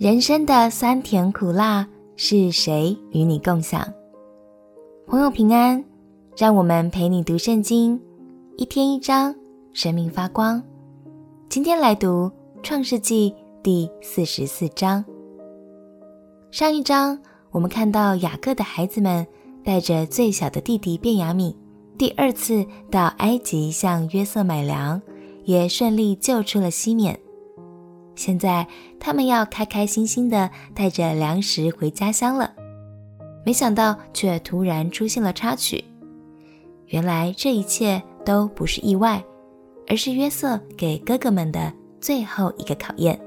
人生的酸甜苦辣是谁与你共享？朋友平安，让我们陪你读圣经，一天一章，生命发光。今天来读创世纪第四十四章。上一章我们看到雅各的孩子们带着最小的弟弟便雅悯，第二次到埃及向约瑟买粮，也顺利救出了西缅。现在他们要开开心心的带着粮食回家乡了，没想到却突然出现了插曲。原来这一切都不是意外，而是约瑟给哥哥们的最后一个考验。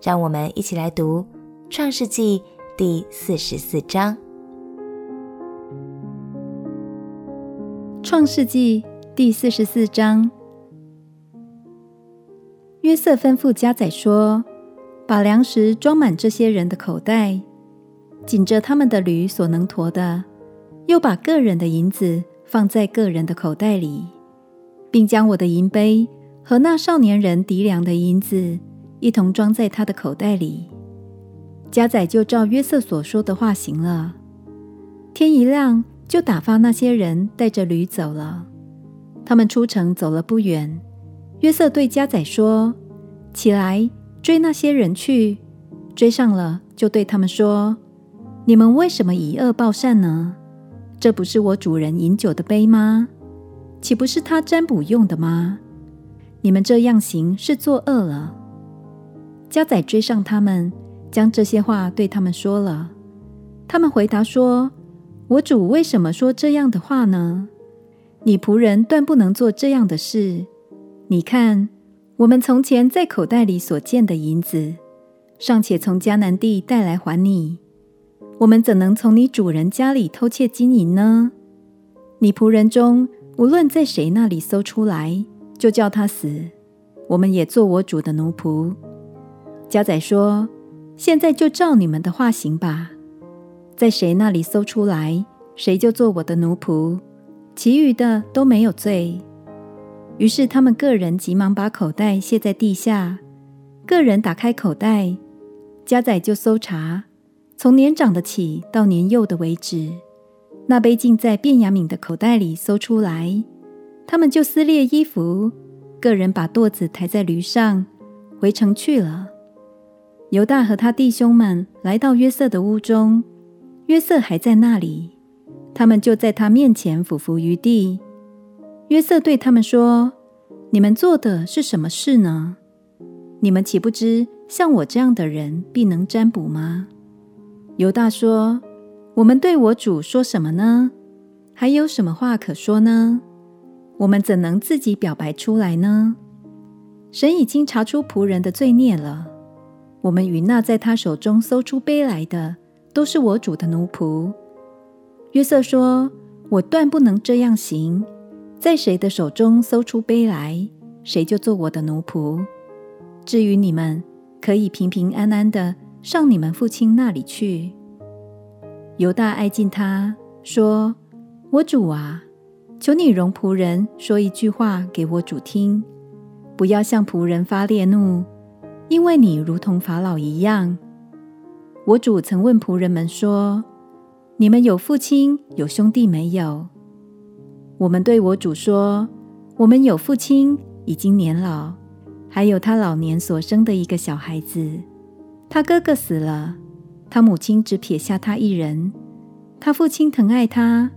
让我们一起来读《创世纪》第四十四章。《创世纪》第四十四章。约瑟吩咐家宰说：“把粮食装满这些人的口袋，紧着他们的驴所能驮的，又把个人的银子放在个人的口袋里，并将我的银杯和那少年人糴粮的银子一同装在他的口袋里。”家宰就照约瑟所说的话行了。天一亮，就打发那些人带着驴走了。他们出城走了不远。约瑟对家宰说：“起来，追那些人去。追上了，就对他们说：你们为什么以恶报善呢？这不是我主人饮酒的杯吗？岂不是他占卜用的吗？你们这样行是作恶了。”家宰追上他们，将这些话对他们说了。他们回答说：“我主为什么说这样的话呢？你仆人断不能做这样的事。”你看，我们从前在口袋里所见的银子，尚且从迦南地带来还你，我们怎能从你主人家里偷窃金银呢？你仆人中无论在谁那里搜出来，就叫他死，我们也做我主的奴仆。家宰说：现在就照你们的话行吧，在谁那里搜出来，谁就做我的奴仆，其余的都没有罪。于是他们个人急忙把口袋卸在地下，个人打开口袋，家仔就搜查，从年长的起到年幼的为止，那杯竟在便雅悯的口袋里搜出来，他们就撕裂衣服，个人把垛子抬在驴上，回城去了。犹大和他弟兄们来到约瑟的屋中，约瑟还在那里，他们就在他面前俯伏于地。约瑟对他们说：“你们做的是什么事呢？你们岂不知像我这样的人必能占卜吗？”犹大说：“我们对我主说什么呢？还有什么话可说呢？我们怎能自己表白出来呢？神已经查出仆人的罪孽了。我们与那在他手中搜出杯来的，都是我主的奴仆。”约瑟说：“我断不能这样行。”在谁的手中搜出杯来，谁就做我的奴仆。至于你们，可以平平安安的上你们父亲那里去。犹大爱近他说：“我主啊，求你容仆人说一句话给我主听，不要向仆人发烈怒，因为你如同法老一样。我主曾问仆人们说：你们有父亲有兄弟没有？”我们对我主说：“我们有父亲，已经年老，还有他老年所生的一个小孩子。他哥哥死了，他母亲只撇下他一人。他父亲疼爱他。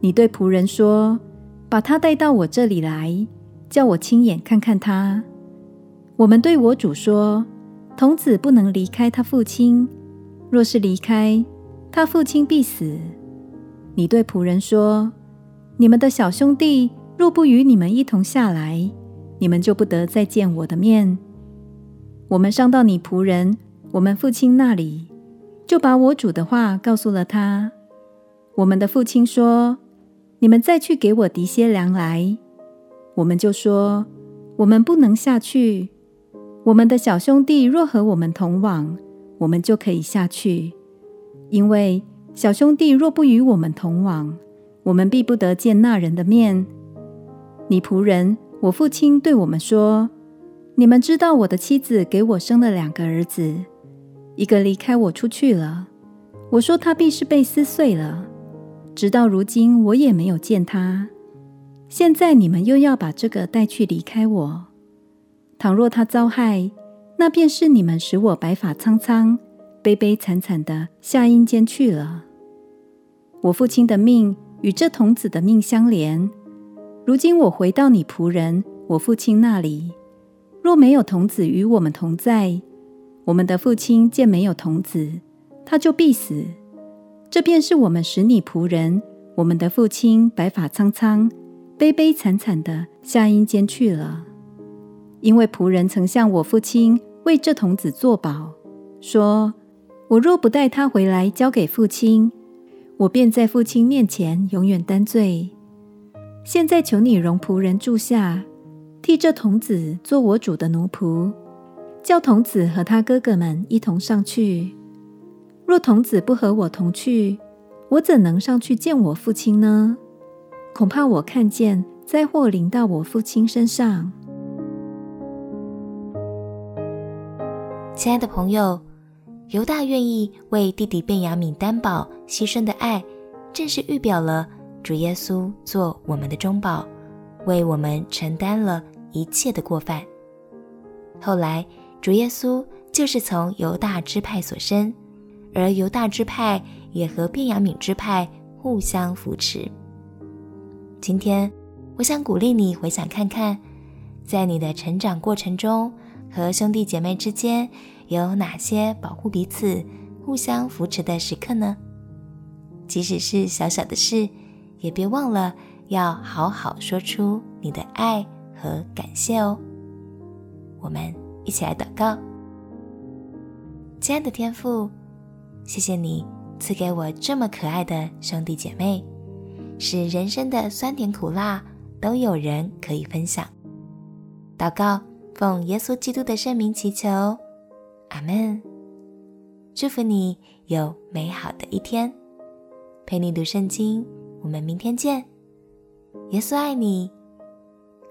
你对仆人说：把他带到我这里来，叫我亲眼看看他。我们对我主说：童子不能离开他父亲，若是离开，他父亲必死。你对仆人说。”你们的小兄弟若不与你们一同下来，你们就不得再见我的面。我们上到你仆人我们父亲那里，就把我主的话告诉了他。我们的父亲说：“你们再去给我糴些粮来。”我们就说：“我们不能下去。我们的小兄弟若和我们同往，我们就可以下去，因为小兄弟若不与我们同往。”我们必不得见那人的面。你仆人，我父亲对我们说：“你们知道我的妻子给我生了两个儿子，一个离开我出去了。我说他必是被撕碎了。直到如今，我也没有见他。现在你们又要把这个带去离开我。倘若他遭害，那便是你们使我白发苍苍、悲悲惨惨的下阴间去了。我父亲的命与这童子的命相连。如今我回到你仆人我父亲那里，若没有童子与我们同在，我们的父亲见没有童子，他就必死。这便是我们使你仆人我们的父亲白发苍苍、悲悲惨惨的下阴间去了。因为仆人曾向我父亲为这童子作保，说：“我若不带他回来交给父亲，我便在父亲面前永远担罪。现在求你容仆人住下，替这童子做我主的奴仆，叫童子和他哥哥们一同上去。若童子不和我同去，我怎能上去见我父亲呢？恐怕我看见灾祸临到我父亲身上。”亲爱的朋友，犹大愿意为弟弟便雅悯担保牺牲的爱，正是预表了主耶稣做我们的中保，为我们承担了一切的过犯。后来，主耶稣就是从犹大支派所生，而犹大支派也和便雅悯支派互相扶持。今天，我想鼓励你回想看看，在你的成长过程中，和兄弟姐妹之间有哪些保护彼此、互相扶持的时刻呢？即使是小小的事，也别忘了要好好说出你的爱和感谢哦。我们一起来祷告：亲爱的天父，谢谢你赐给我这么可爱的兄弟姐妹，使人生的酸甜苦辣都有人可以分享。祷告。奉耶稣基督的圣名祈求，阿门。祝福你有美好的一天，陪你读圣经。我们明天见。耶稣爱你，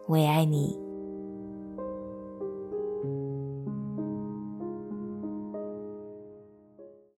我也爱你。